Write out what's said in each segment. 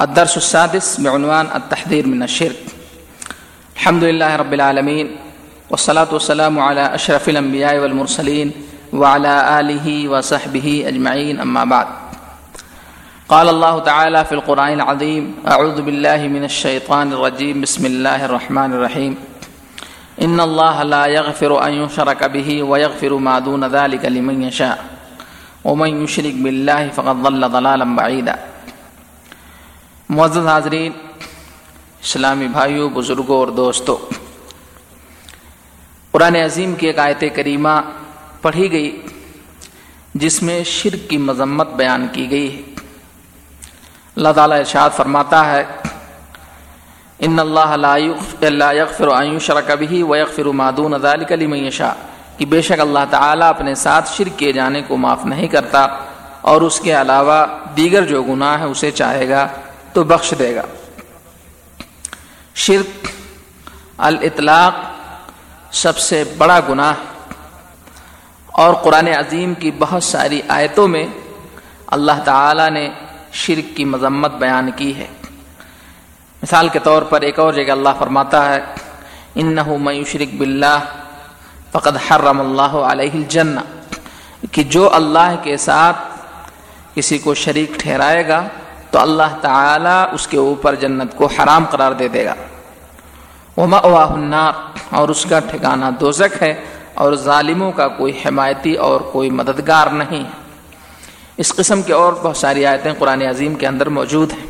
الدرس السادس بعنوان التحذير من الشرك. الحمد لله رب العالمين، والصلاة والسلام على أشرف الأنبياء والمرسلين وعلى آله وصحبه أجمعين، أما بعد. قال الله تعالى في القرآن العظيم أعوذ بالله من الشيطان الرجيم، بسم الله الرحمن الرحيم. إن الله لا يغفر أن يشرك به ويغفر ما دون ذلك لمن يشاء. ومن يشرك بالله فقد ضل ضلالا بعيدا. معزز حاضرین، اسلامی بھائیوں بزرگوں اور دوستوں، قرآن عظیم کی ایک آیت کریمہ پڑھی گئی، جس میں شرک کی مذمت بیان کی گئی ہے۔ اللہ تعالیٰ ارشاد فرماتا ہے، ان اللہ لا یغفر ان یشرک به ویغفر ما دون ذلك لمن یشاء۔ کہ بے شک اللہ تعالیٰ اپنے ساتھ شرک کیے جانے کو معاف نہیں کرتا اور اس کے علاوہ دیگر جو گناہ ہے اسے چاہے گا تو بخش دے گا۔ شرک، الاطلاق سب سے بڑا گناہ۔ اور قرآن عظیم کی بہت ساری آیتوں میں اللہ تعالی نے شرک کی مذمت بیان کی ہے۔ مثال کے طور پر ایک اور جگہ اللہ فرماتا ہے ان تو اللہ تعالی اس کے اوپر جنت کو حرام قرار دے دے گا۔ وما النار، اور اس کا ٹھکانہ دوزک ہے، اور ظالموں کا کوئی حمایتی اور کوئی مددگار نہیں۔ ہے اس قسم کی اور بہت ساری آیتیں قرآن عظیم کے اندر موجود ہیں۔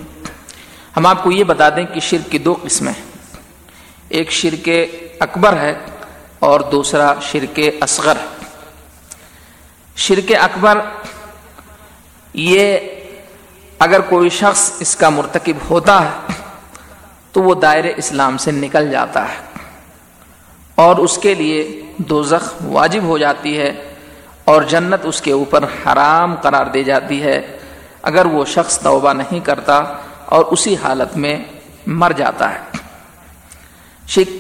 ہم آپ کو یہ بتا دیں کہ شرک کی دو قسمیں ایک شرک اکبر ہے، اور دوسرا شرک اصغر ہے۔ شرک اکبر یہ اگر کوئی شخص اس کا مرتکب ہوتا ہے، تو وہ دائر اسلام سے نکل جاتا ہے۔ اور اس کے لیے دوزخ واجب ہو جاتی ہے اور جنت اس کے اوپر حرام قرار دی جاتی ہے۔ اگر وہ شخص توبہ نہیں کرتا اور اسی حالت میں مر جاتا ہے۔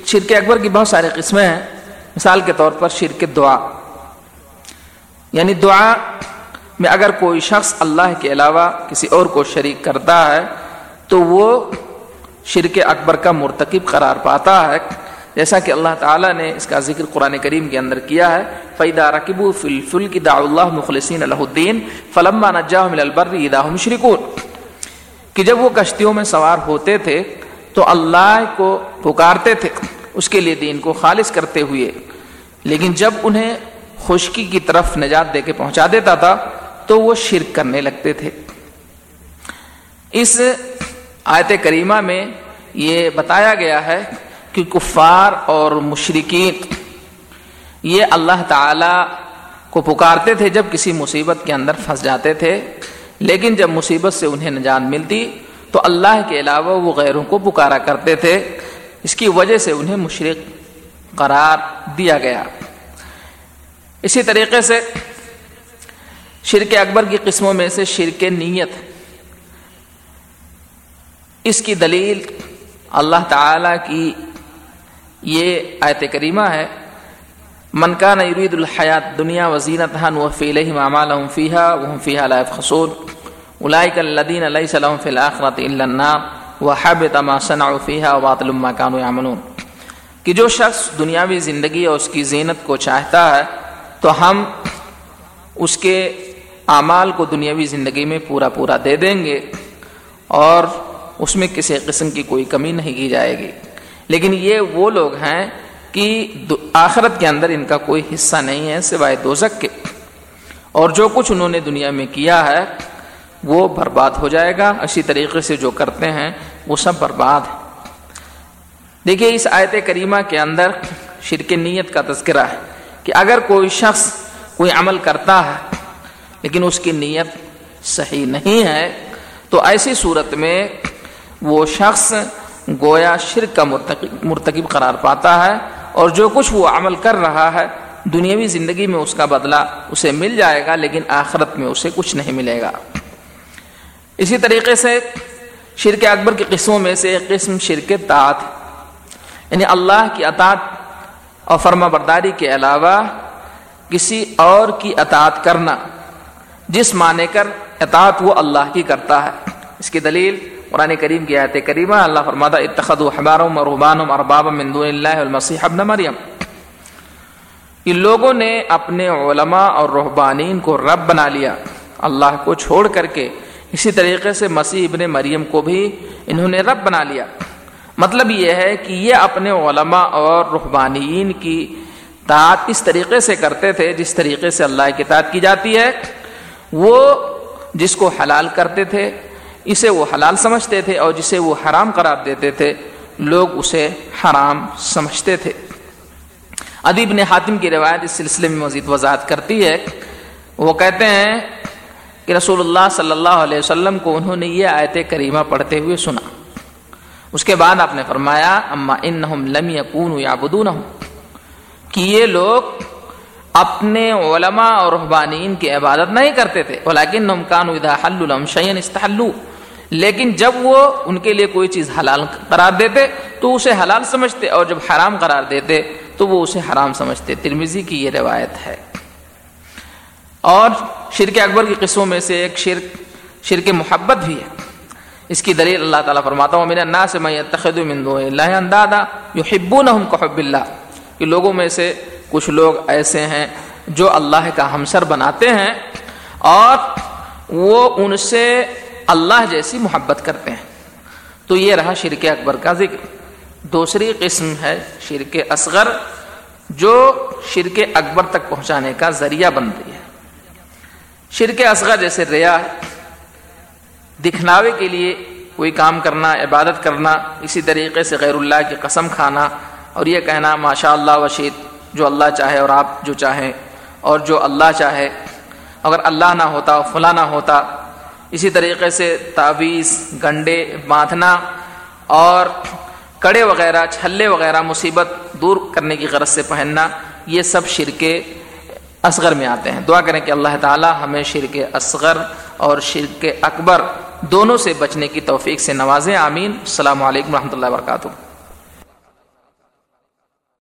شرک اکبر کی بہت سارے قسمیں ہیں۔ مثال کے طور پر شرک دعا۔ یعنی دعا میں اگر کوئی شخص اللہ کے علاوہ کسی اور کو شریک کرتا ہے، تو وہ شرک اکبر کا مرتکب قرار پاتا ہے۔ جیسا کہ اللہ تعالیٰ نے اس کا ذکر قرآن کریم کے اندر کیا ہے۔ فیدا رقب فل کی دا اللہ مخلصین اللہ الدین فلما نجا البر ادا مشرقون کہ جب وہ کشتیوں میں سوار ہوتے تھے، تو اللہ کو پکارتے تھے، اس کے لیے دین کو خالص کرتے ہوئے۔ لیکن جب انہیں خشکی کی طرف نجات دے کے پہنچا دیتا تھا تو وہ شرک کرنے لگتے تھے۔ اس آیت کریمہ میں یہ بتایا گیا ہے کہ کفار اور مشرقین یہ اللہ تعالی کو پکارتے تھے جب کسی مصیبت کے اندر پھنس جاتے تھے، لیکن جب مصیبت سے انہیں نجات ملتی تو اللہ کے علاوہ وہ غیروں کو پکارا کرتے تھے۔ اس کی وجہ سے انہیں مشرق قرار دیا گیا۔ اسی طریقے سے شرک اکبر کی قسموں میں سے شرک نیت اس کی دلیل اللہ تعالی کی یہ آیت کریمہ ہے۔ منکان یرید الحیات دنیا وزینت ہن و فیلہ مامال فیحہ وہ فیحہ لائف خسول الائک الدین علیہ السلام فی الآخرت اللہ و حب تما ثنا فیحہ وبات الما کان یامنون کہ جو شخص دنیاوی زندگی اور اس کی زینت کو چاہتا ہے تو ہم اس کے اعمال کو دنیاوی زندگی میں پورا پورا دے دیں گے اور اس میں کسی قسم کی کوئی کمی نہیں کی جائے گی۔ لیکن یہ وہ لوگ ہیں کہ آخرت کے اندر ان کا کوئی حصہ نہیں ہے سوائے دوزک کے۔ اور جو کچھ انہوں نے دنیا میں کیا ہے، وہ برباد ہو جائے گا۔ اسی طریقے سے جو کرتے ہیں، وہ سب برباد ہے دیکھیے، اس آیت کریمہ کے اندر شرک نیت کا تذکرہ ہے کہ اگر کوئی شخص کوئی عمل کرتا ہے لیکن اس کی نیت صحیح نہیں ہے۔ تو ایسی صورت میں وہ شخص گویا شرک کا مرتکب قرار پاتا ہے اور جو کچھ وہ عمل کر رہا ہے، دنیاوی زندگی میں اس کا بدلہ اسے مل جائے گا، لیکن آخرت میں اسے کچھ نہیں ملے گا۔ اسی طریقے سے شرک اکبر کی قسموں میں سے ایک قسم شرک طاعت یعنی اللہ کی اطاعت اور فرما برداری کے علاوہ کسی اور کی اطاعت کرنا۔ جس مانے کر اطاعت وہ اللہ کی کرتا ہے۔ اس کی دلیل قرآن کریم کی آیت کریمہ اللہ فرماتا اتخذ حبارم اور ارباب من دون اللہ المسیح ابن مریم۔ ان لوگوں نے اپنے علماء اور رحبانین کو رب بنا لیا۔ اللہ کو چھوڑ کر کے اسی طریقے سے مسیح ابن مریم کو بھی انہوں نے رب بنا لیا۔ مطلب یہ ہے کہ یہ اپنے علماء اور رحبانین کی تعت اس طریقے سے کرتے تھے جس طریقے سے اللہ کی تعت کی جاتی ہے۔ وہ جس کو حلال کرتے تھے، اسے وہ حلال سمجھتے تھے اور جسے وہ حرام قرار دیتے تھے، لوگ اسے حرام سمجھتے تھے۔ ادیب نے حاتم کی روایت اس سلسلے میں مزید وضاحت کرتی ہے۔ وہ کہتے ہیں کہ رسول اللہ صلی اللہ علیہ وسلم کو انہوں نے یہ آیت کریمہ پڑھتے ہوئے سنا۔ اس کے بعد آپ نے فرمایا، اما ان لم یکون یا کہ یہ لوگ اپنے علماء اور رحبانین کی عبادت نہیں کرتے تھے لیکن استحلوا۔ لیکن جب وہ ان کے لیے کوئی چیز حلال قرار دیتے، تو اسے حلال سمجھتے اور جب حرام قرار دیتے، تو وہ اسے حرام سمجھتے۔ ترمیزی کی یہ روایت ہے۔ اور شرک اکبر کی قسموں میں سے ایک شرک شرک محبت بھی ہے۔ اس کی دلیل اللہ تعالیٰ فرماتا ہوں میرے نا سے میں اللہ اندادا یحبونہم کحب اللہ کہ لوگوں میں سے کچھ لوگ ایسے ہیں جو اللہ کا ہمسر بناتے ہیں اور وہ ان سے اللہ جیسی محبت کرتے ہیں۔ تو یہ رہا شرک اکبر کا ذکر۔ دوسری قسم ہے شرک اصغر جو شرک اکبر تک پہنچانے کا ذریعہ بنتی ہے۔ شرک اصغر جیسے ریا دکھناوے کے لیے کوئی کام کرنا، عبادت کرنا، اسی طریقے سے غیر اللہ کی قسم کھانا اور یہ کہنا ماشاء اللہ وشید جو اللہ چاہے اور آپ جو چاہیں اور جو اللہ چاہے، اگر اللہ نہ ہوتا، فلاں نہ ہوتا، اسی طریقے سے تعویذ، گنڈے باندھنا اور کڑے وغیرہ، چھلے وغیرہ، مصیبت دور کرنے کی غرض سے پہننا، یہ سب شرکے اصغر میں آتے ہیں۔ دعا کریں کہ اللہ تعالی ہمیں شرک اصغر اور شرک اکبر دونوں سے بچنے کی توفیق سے نوازیں آمین۔ السلام علیکم و اللہ وبرکاتہ۔